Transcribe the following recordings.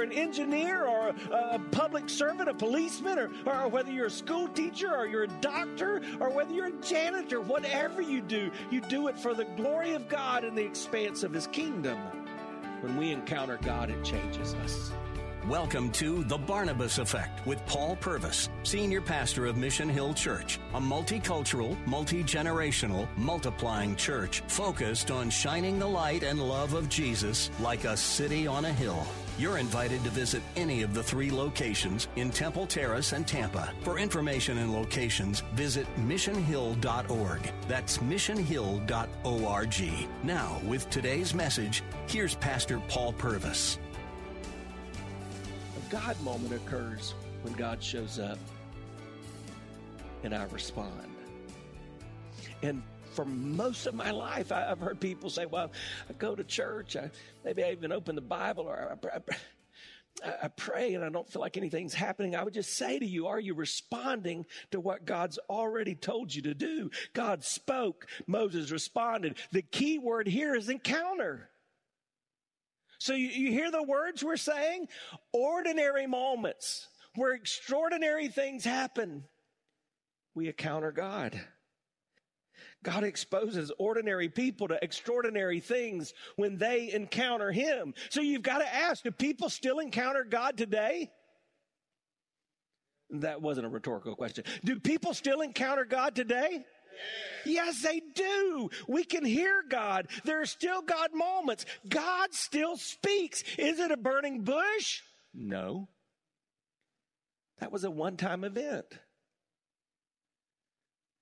you're an engineer or a, a public servant, a policeman, or, or whether you're a school teacher or you're a doctor or whether you're a janitor, whatever you do, you do it for the glory of God and the expanse of His kingdom. When we encounter God, it changes us. Welcome to The Barnabas Effect with Paul Purvis, Senior Pastor of Mission Hill Church, a multicultural, multi generational, multiplying church focused on shining the light and love of Jesus like a city on a hill. You're invited to visit any of the three locations in Temple Terrace and Tampa. For information and locations, visit missionhill.org. That's missionhill.org. Now, with today's message, here's Pastor Paul Purvis. A God moment occurs when God shows up and I respond. And for most of my life, I, have heard people say, well, I go to church, I, maybe I even open the Bible or I, I, I pray and I don't feel like anything's happening. I would just say to you, are you responding to what God's already told you to do? God spoke, Moses responded. The key word here is encounter. So you, you hear the words we're saying? Ordinary moments where extraordinary things happen. We encounter God. God exposes ordinary people to extraordinary things when they encounter Him. So you've got to ask do people still encounter God today? That wasn't a rhetorical question. Do people still encounter God today? Yes, they do. We can hear God. There are still God moments. God still speaks. Is it a burning bush? No. That was a one time event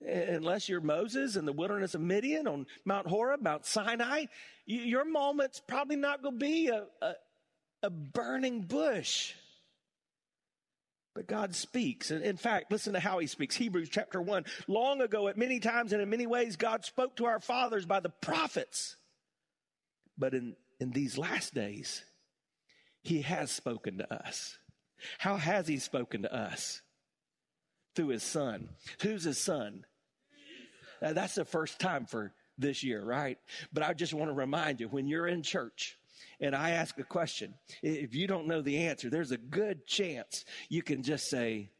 Uh, unless you're Moses in the wilderness of Midian on Mount Horeb, Mount Sinai, your moment's probably not going to be a, a, a, burning bush. But God speaks. In fact, listen to how he speaks. Hebrews chapter 1. Long ago, at many times and in many ways, God spoke to our fathers by the prophets. But in, in these last days, he has spoken to us. How has he spoken to us? through his son. Who's his son? That's the first time for this year, right? But I just want to remind you when you're in church and I ask a question, if you don't know the answer, there's a good chance you can just say,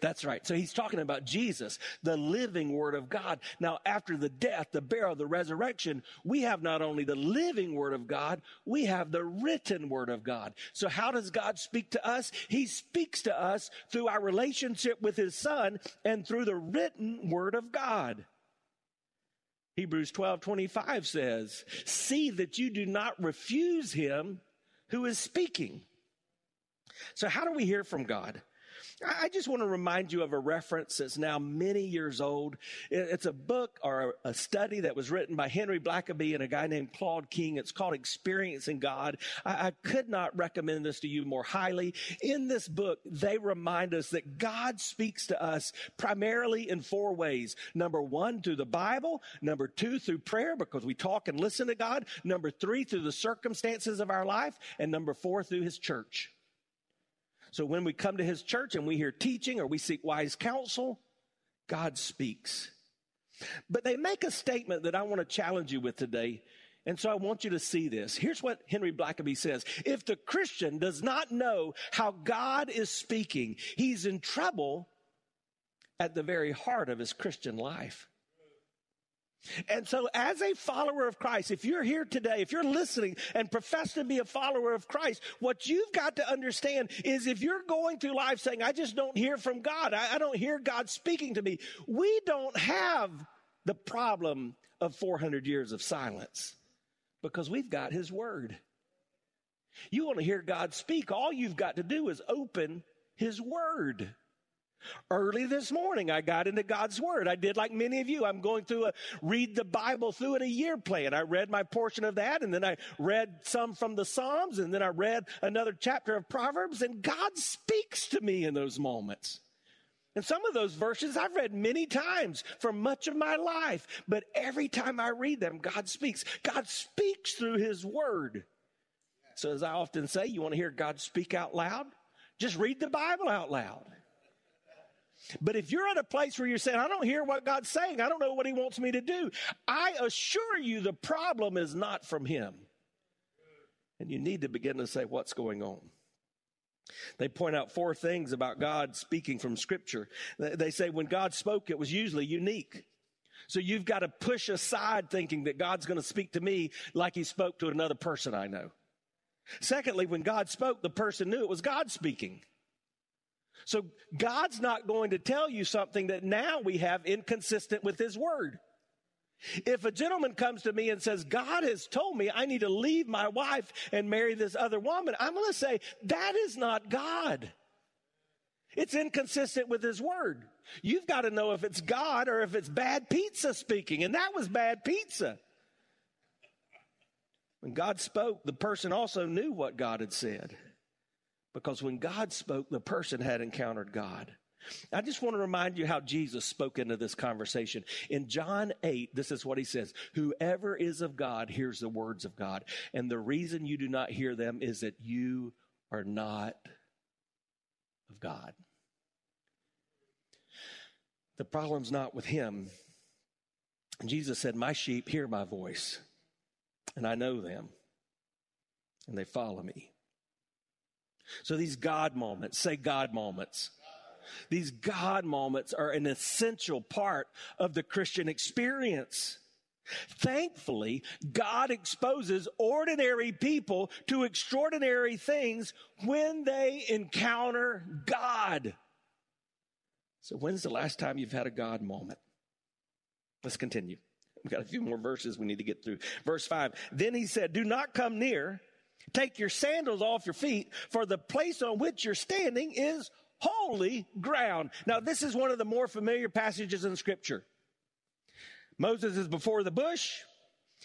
that's right. So he's talking about Jesus, the living word of God. Now, after the death, the burial, the resurrection, we have not only the living word of God, we have the written word of God. So how does God speak to us? He speaks to us through our relationship with his son and through the written word of God. Hebrews 12 25 says, See that you do not refuse him who is speaking. So, how do we hear from God? I just want to remind you of a reference that's now many years old. It's a book or a study that was written by Henry Blackaby and a guy named Claude King. It's called Experiencing God. I, could not recommend this to you more highly. In this book, they remind us that God speaks to us primarily in four ways. Number one, through the Bible. Number two, through prayer, because we talk and listen to God. Number three, through the circumstances of our life. And number four, through His church. So when we come to his church and we hear teaching or we seek wise counsel, God speaks. But they make a statement that I want to challenge you with today. And so I want you to see this. Here's what Henry Blackaby says. If the Christian does not know how God is speaking, he's in trouble at the very heart of his Christian life. And so, as a follower of Christ, if you're here today, if you're listening and profess to be a follower of Christ, what you've got to understand is if you're going through life saying, I just don't hear from God, I, I don't hear God speaking to me, we don't have the problem of 400 years of silence because we've got His Word. You want to hear God speak, all you've got to do is open His Word. Early this morning, I got into God's Word. I did like many of you. I'm going through a read the Bible through in a year plan. I read my portion of that, and then I read some from the Psalms, and then I read another chapter of Proverbs, and God speaks to me in those moments. And some of those verses I've read many times for much of my life, but every time I read them, God speaks. God speaks through His Word. So, as I often say, you want to hear God speak out loud? Just read the Bible out loud. But if you're at a place where you're saying, I don't hear what God's saying, I don't know what He wants me to do, I assure you the problem is not from Him. And you need to begin to say, What's going on? They point out four things about God speaking from Scripture. They say when God spoke, it was usually unique. So you've got to push aside thinking that God's going to speak to me like He spoke to another person I know. Secondly, when God spoke, the person knew it was God speaking. So God's not going to tell you something that now we have inconsistent with His Word. If a gentleman comes to me and says, God has told me I need to leave my wife and marry this other woman, I'm going to say, that is not God. It's inconsistent with His Word. You've got to know if it's God or if it's bad pizza speaking, and that was bad pizza. When God spoke, the person also knew what God had said. Because when God spoke, the person had encountered God. I just want to remind you how Jesus spoke into this conversation. In John 8, this is what he says Whoever is of God hears the words of God. And the reason you do not hear them is that you are not of God. The problem's not with him. Jesus said, My sheep hear my voice, and I know them, and they follow me. So these God moments, say God moments. These God moments are an essential part of the Christian experience. Thankfully, God exposes ordinary people to extraordinary things when they encounter God. So, when's the last time you've had a God moment? Let's continue. We've got a few more verses we need to get through. Verse 5 Then he said, Do not come near Take your sandals off your feet, for the place on which you're standing is holy ground. Now, this is one of the more familiar passages in Scripture. Moses is before the bush.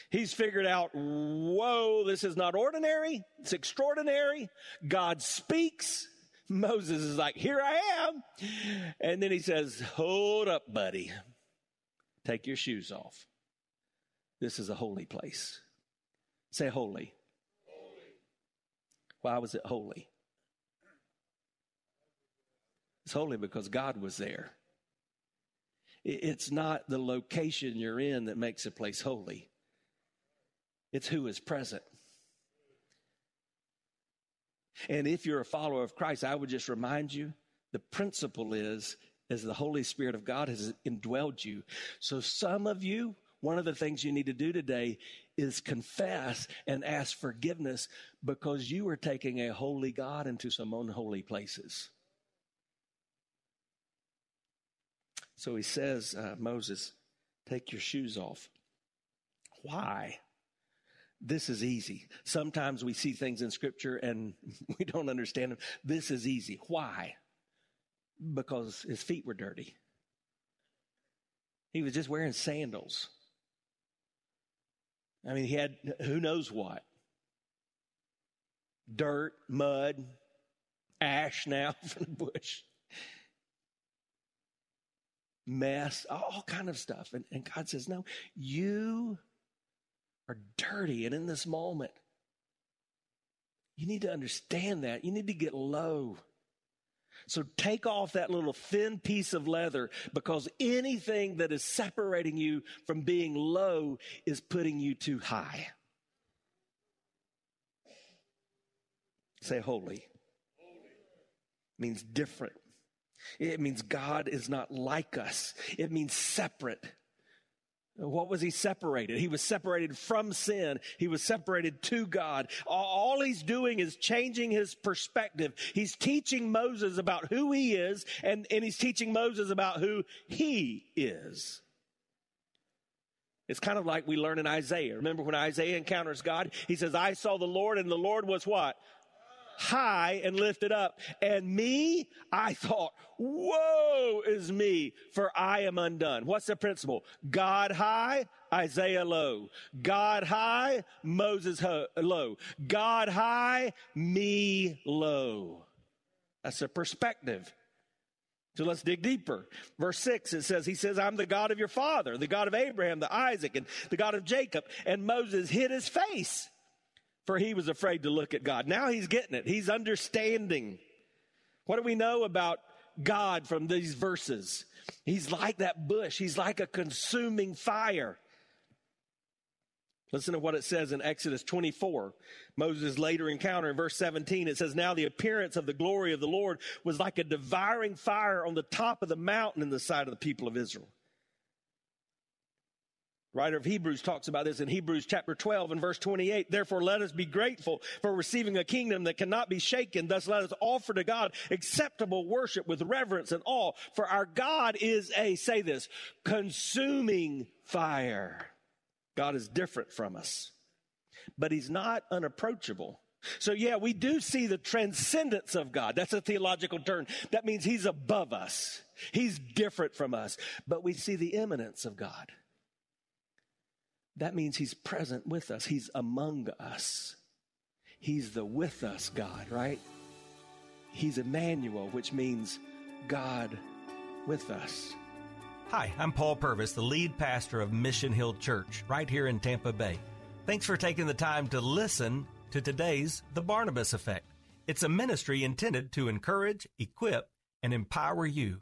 He's figured out, whoa, this is not ordinary, it's extraordinary. God speaks. Moses is like, here I am. And then he says, hold up, buddy. Take your shoes off. This is a holy place. Say holy. Why was it holy? It's holy because God was there. It's not the location you're in that makes a place holy, it's who is present. And if you're a follower of Christ, I would just remind you the principle is as the Holy Spirit of God has indwelled you. So some of you, one of the things you need to do today is confess and ask forgiveness because you are taking a holy God into some unholy places. So he says, uh, Moses, take your shoes off. Why? This is easy. Sometimes we see things in scripture and we don't understand them. This is easy. Why? Because his feet were dirty. He was just wearing sandals. I mean, he had who knows what dirt, mud, ash now from the bush, mess, all kind of stuff. And, and God says, No, you are dirty. And in this moment, you need to understand that. You need to get low. So take off that little thin piece of leather because anything that is separating you from being low is putting you too high. Say holy. holy. Means different. It means God is not like us. It means separate. What was he separated? He was separated from sin. He was separated to God. All he's doing is changing his perspective. He's teaching Moses about who he is, and, and he's teaching Moses about who he is. It's kind of like we learn in Isaiah. Remember when Isaiah encounters God? He says, I saw the Lord, and the Lord was what? High and lifted up. And me, I thought, woe is me, for I am undone. What's the principle? God high, Isaiah low. God high, Moses ho- low. God high, me low. That's a perspective. So let's dig deeper. Verse 6, it says, He says, I'm the God of your father, the God of Abraham, the Isaac, and the God of Jacob. And Moses hid his face, for he was afraid to look at God. Now he's getting it. He's understanding. What do we know about God from these verses? He's like that bush, he's like a consuming fire. Listen to what it says in Exodus 24. Moses' later encounter in verse 17. It says, Now the appearance of the glory of the Lord was like a devouring fire on the top of the mountain in the sight of the people of Israel. Writer of Hebrews talks about this in Hebrews chapter 12 and verse 28. Therefore, let us be grateful for receiving a kingdom that cannot be shaken. Thus, let us offer to God acceptable worship with reverence and awe. For our God is a, say this, consuming fire. God is different from us, but he's not unapproachable. So, yeah, we do see the transcendence of God. That's a theological term. That means he's above us, he's different from us, but we see the immanence of God. That means he's present with us, he's among us. He's the with us God, right? He's Emmanuel, which means God with us. Hi, I'm Paul Purvis, the lead pastor of Mission Hill Church right here in Tampa Bay. Thanks for taking the time to listen to today's The Barnabas Effect. It's a ministry intended to encourage, equip, and empower you.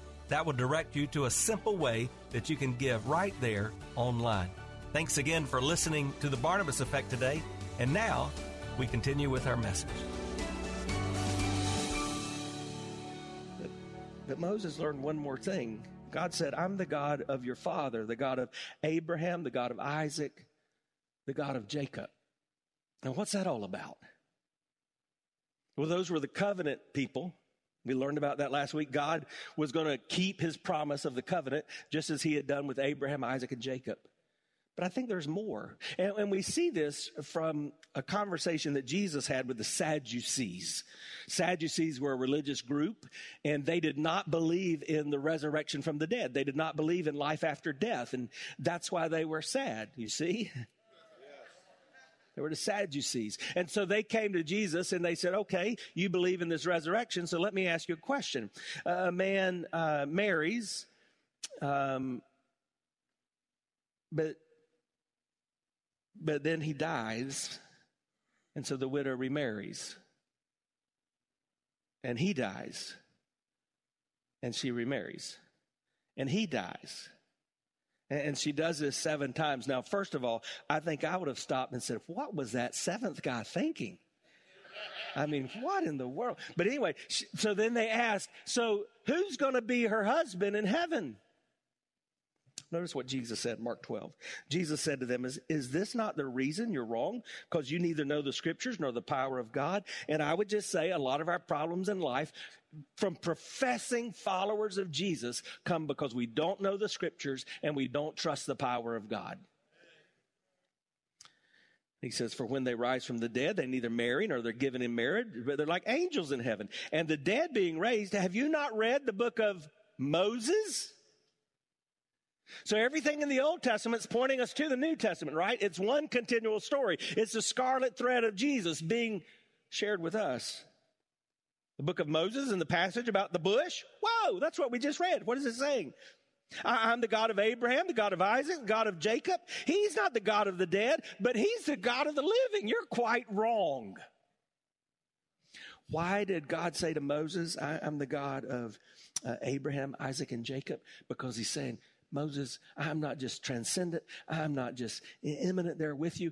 That will direct you to a simple way that you can give right there online. Thanks again for listening to The Barnabas Effect today. And now we continue with our message. But Moses learned one more thing God said, I'm the God of your father, the God of Abraham, the God of Isaac, the God of Jacob. Now, what's that all about? Well, those were the covenant people. We learned about that last week. God was going to keep his promise of the covenant just as he had done with Abraham, Isaac, and Jacob. But I think there's more. And, and, we see this from a conversation that Jesus had with the Sadducees. Sadducees were a religious group, and they did not believe in the resurrection from the dead. They did not believe in life after death. And that's why they were sad, you see? They were the Sadducees. And so they came to Jesus and they said, okay, you believe in this resurrection, so let me ask you a question. Uh, a man uh, marries, um, but but then he dies, and so the widow remarries. And he dies, and she remarries. And he dies. And she does this seven times. Now, first of all, I think I would have stopped and said, What was that seventh guy thinking? I mean, what in the world? But anyway, so then they ask, So who's going to be her husband in heaven? Notice what Jesus said, Mark 12. Jesus said to them, is, is this not the reason you're wrong? Because you neither know the scriptures nor the power of God? And I would just say a lot of our problems in life from professing followers of Jesus come because we don't know the scriptures and we don't trust the power of God. He says, For when they rise from the dead, they neither marry nor they're given in marriage, but they're like angels in heaven. And the dead being raised, have you not read the book of Moses? So everything in the Old Testament is pointing us to the New Testament, right? It's one continual story. It's the scarlet thread of Jesus being shared with us. The book of Moses and the passage about the bush. Whoa, that's what we just read. What is it saying? I'm the God of Abraham, the God of Isaac, the God of Jacob. He's not the God of the dead, but he's the God of the living. You're quite wrong. Why did God say to Moses, I, am the God of uh, Abraham, Isaac, and Jacob? Because he's saying, Moses, I'm not just transcendent. I'm not just immanent there with you.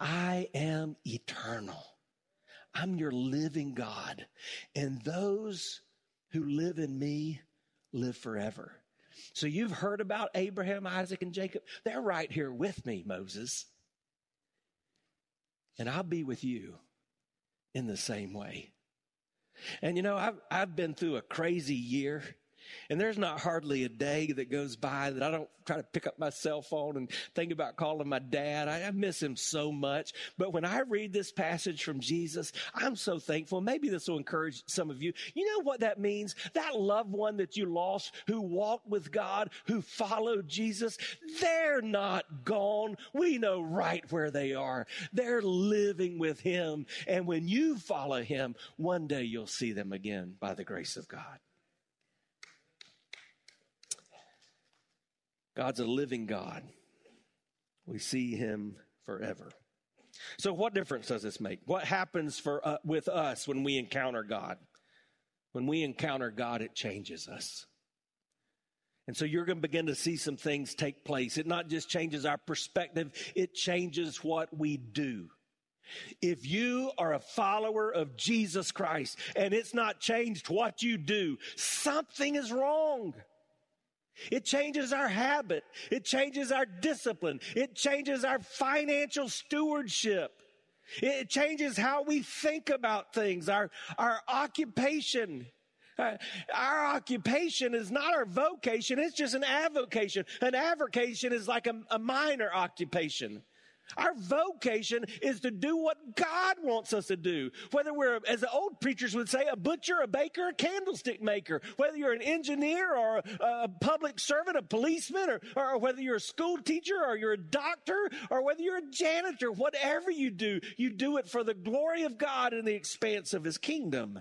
I am eternal. I'm your living God. And those who live in me live forever. So you've heard about Abraham, Isaac, and Jacob. They're right here with me, Moses. And I'll be with you in the same way. And you know, I've, I've been through a crazy year. And there's not hardly a day that goes by that I don't try to pick up my cell phone and think about calling my dad. I, I, miss him so much. But when I read this passage from Jesus, I'm so thankful. Maybe this will encourage some of you. You know what that means? That loved one that you lost who walked with God, who followed Jesus, they're not gone. We know right where they are. They're living with him. And when you follow him, one day you'll see them again by the grace of God. God's a living God. We see him forever. So, what difference does this make? What happens for uh, with us when we encounter God? When we encounter God, it changes us. And so you're going to begin to see some things take place. It not just changes our perspective, it changes what we do. If you are a follower of Jesus Christ and it's not changed what you do, something is wrong. It changes our habit. It changes our discipline. It changes our financial stewardship. It changes how we think about things, our, our occupation. Uh, our occupation is not our vocation, it's just an avocation. An avocation is like a, a minor occupation. Our vocation is to do what God wants us to do. Whether we're, as the old preachers would say, a butcher, a baker, a candlestick maker, whether you're an engineer or a, a public servant, a policeman, or, or whether you're a school teacher or you're a doctor or whether you're a janitor, whatever you do, you do it for the glory of God and the expanse of his kingdom.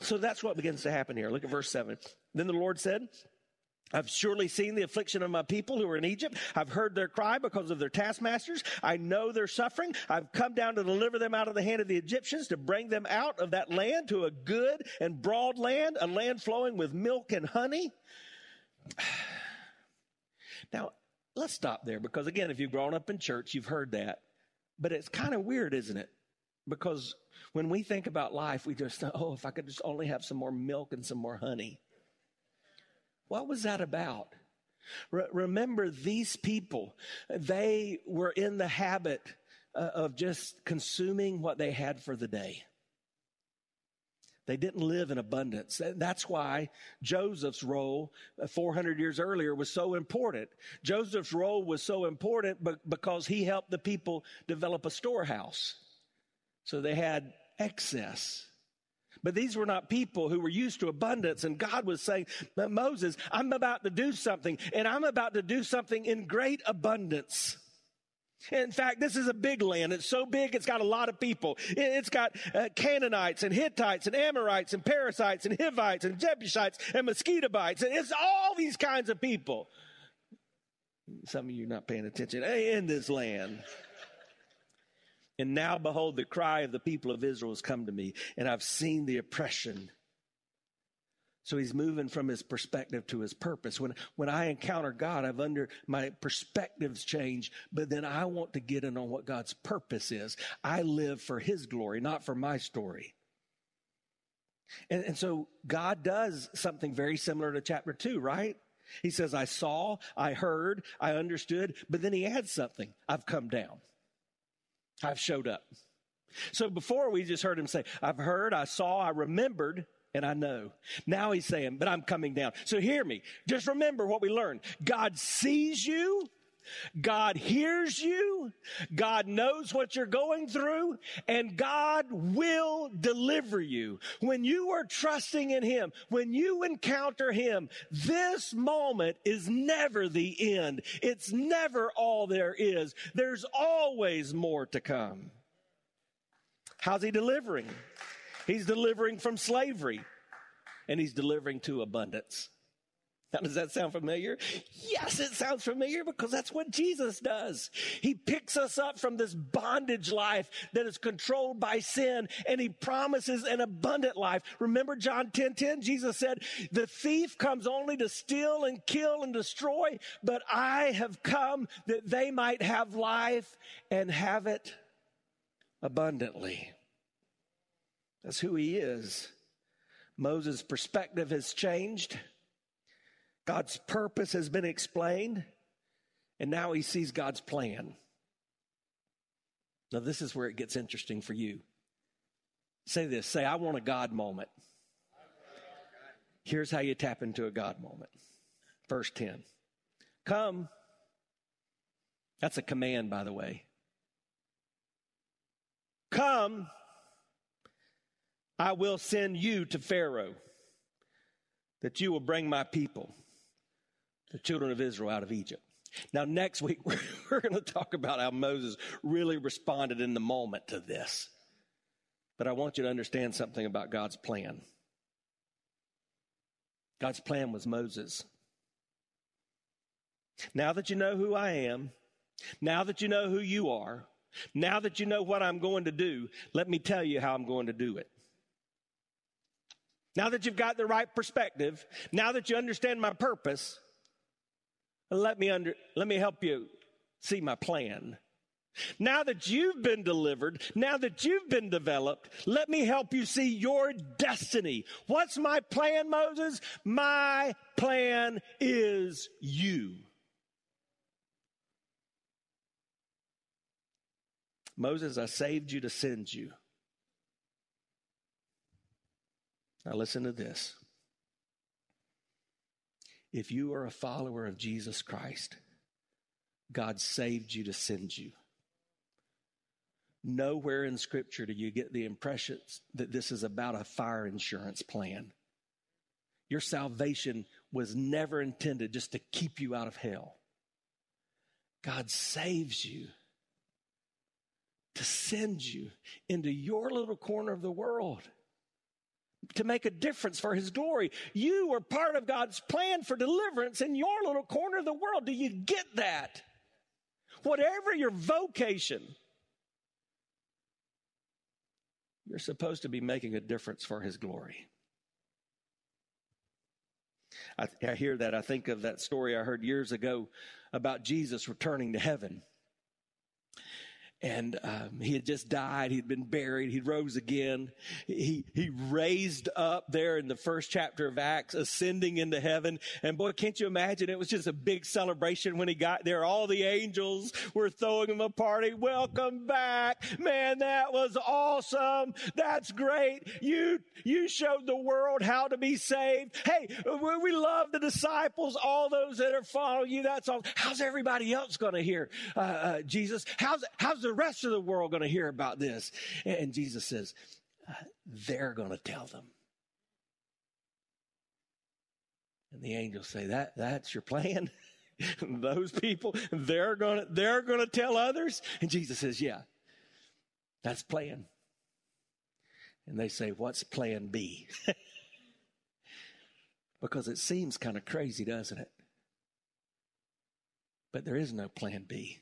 So that's what begins to happen here. Look at verse 7. Then the Lord said, I've surely seen the affliction of my people who are in Egypt. I've heard their cry because of their taskmasters. I know their suffering. I've come down to deliver them out of the hand of the Egyptians, to bring them out of that land to a good and broad land, a land flowing with milk and honey. Now, let's stop there because, again, if you've grown up in church, you've heard that. But it's kind of weird, isn't it? Because when we think about life, we just, oh, if I could just only have some more milk and some more honey. What was that about? Re- remember, these people, they were in the habit uh, of just consuming what they had for the day. They didn't live in abundance. That's why Joseph's role uh, 400 years earlier was so important. Joseph's role was so important because he helped the people develop a storehouse. So they had excess. But these were not people who were used to abundance. And God was saying, Moses, I'm about to do something, and I'm about to do something in great abundance. In fact, this is a big land. It's so big, it's got a lot of people. It's got uh, Canaanites and Hittites and Amorites and Parasites and Hivites and Jebusites and Mosquitobites. And it's all these kinds of people. Some of you are not paying attention Hey, in this land. And now behold, the cry of the people of Israel has come to me, and I've seen the oppression. So he's moving from his perspective to his purpose. When, when I encounter God, I've under my perspectives change, but then I want to get in on what God's purpose is. I live for his glory, not for my story. And, and so God does something very similar to chapter two, right? He says, I saw, I heard, I understood, but then he adds something. I've come down. I've showed up. So before we just heard him say, I've heard, I saw, I remembered, and I know. Now he's saying, but I'm coming down. So hear me. Just remember what we learned. God sees you. God hears you. God knows what you're going through and God will deliver you. When you are trusting in Him, when you encounter Him, this moment is never the end. It's never all there is. There's always more to come. How's He delivering? He's delivering from slavery and He's delivering to abundance. Now, does that sound familiar? Yes, it sounds familiar because that's what Jesus does. He picks us up from this bondage life that is controlled by sin and he promises an abundant life. Remember John 10 10? Jesus said, The thief comes only to steal and kill and destroy, but I have come that they might have life and have it abundantly. That's who he is. Moses' perspective has changed. God's purpose has been explained. And now he sees God's plan. Now, this is where it gets interesting for you. Say this say, I want a God moment. Here's how you tap into a God moment. Verse 10 Come. That's a command, by the way. Come, I will send you to Pharaoh, that you will bring my people, the children of Israel, out of Egypt. Now, next week, we're, we're going to talk about how Moses really responded in the moment to this. But I want you to understand something about God's plan. God's plan was Moses. Now that you know who I am, now that you know who you are, now that you know what I'm going to do, let me tell you how I'm going to do it. Now that you've got the right perspective, now that you understand my purpose, let me under, let me help you see my plan. Now that you've been delivered, now that you've been developed, let me help you see your destiny. What's my plan, Moses? My plan is you. Moses, I saved you to send you. Now, listen to this. If you are a follower of Jesus Christ, God saved you to send you. Nowhere in Scripture do you get the impression that this is about a fire insurance plan. Your salvation was never intended just to keep you out of hell. God saves you to send you into your little corner of the world to make a difference for his glory. You are part of God's plan for deliverance in your little corner of the world. Do you get that? Whatever your vocation, you're supposed to be making a difference for his glory. I, I, hear that. I think of that story I heard years ago about Jesus returning to heaven and um, he had just died. He'd been buried. He rose again. He he raised up there in the first chapter of Acts, ascending into heaven. And boy, can't you imagine? It was just a big celebration when he got there. All the angels were throwing him a party. Welcome back, man! That was awesome. That's great. You you showed the world how to be saved. Hey, we love the disciples, all those that are following you. That's all. How's everybody else going to hear uh, uh, Jesus? How's how's the the rest of the world going to hear about this? And Jesus says, uh, they're going to tell them. And the angels say, that, that's your plan? Those people, they're going to, they're to tell others? And Jesus says, yeah, that's plan. And they say, what's plan B? because it seems kind of crazy, doesn't it? But there is no plan B.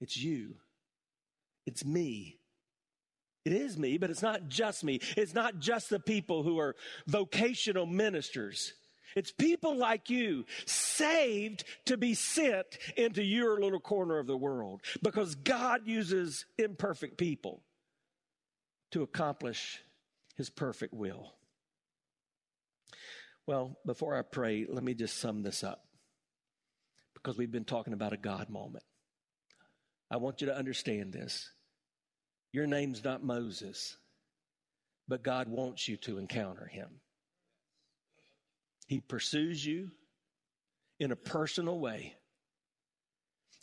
It's you. It's me. It is me, but it's not just me. It's not just the people who are vocational ministers. It's people like you saved to be sent into your little corner of the world because God uses imperfect people to accomplish his perfect will. Well, before I pray, let me just sum this up because we've been talking about a God moment. I want you to understand this. Your name's not Moses, but God wants you to encounter him. He pursues you in a personal way.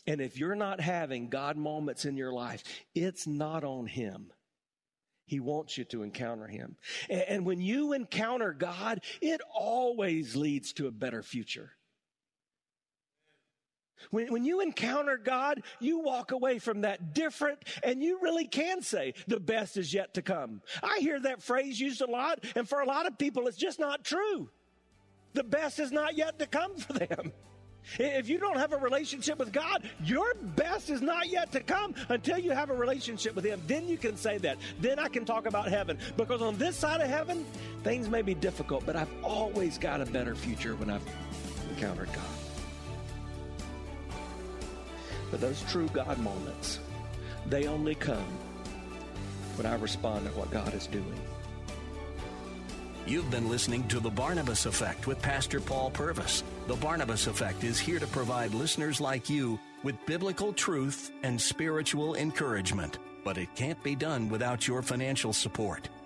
And if you're not having God moments in your life, it's not on him. He wants you to encounter him. And when you encounter God, it always leads to a better future. When, when you encounter God, you walk away from that different, and you really can say, the best is yet to come. I hear that phrase used a lot, and for a lot of people, it's just not true. The best is not yet to come for them. If you don't have a relationship with God, your best is not yet to come until you have a relationship with Him. Then you can say that. Then I can talk about heaven. Because on this side of heaven, things may be difficult, but I've always got a better future when I've encountered God. But those true God moments, they only come when I respond to what God is doing. You've been listening to The Barnabas Effect with Pastor Paul Purvis. The Barnabas Effect is here to provide listeners like you with biblical truth and spiritual encouragement but it can't be done without your financial support.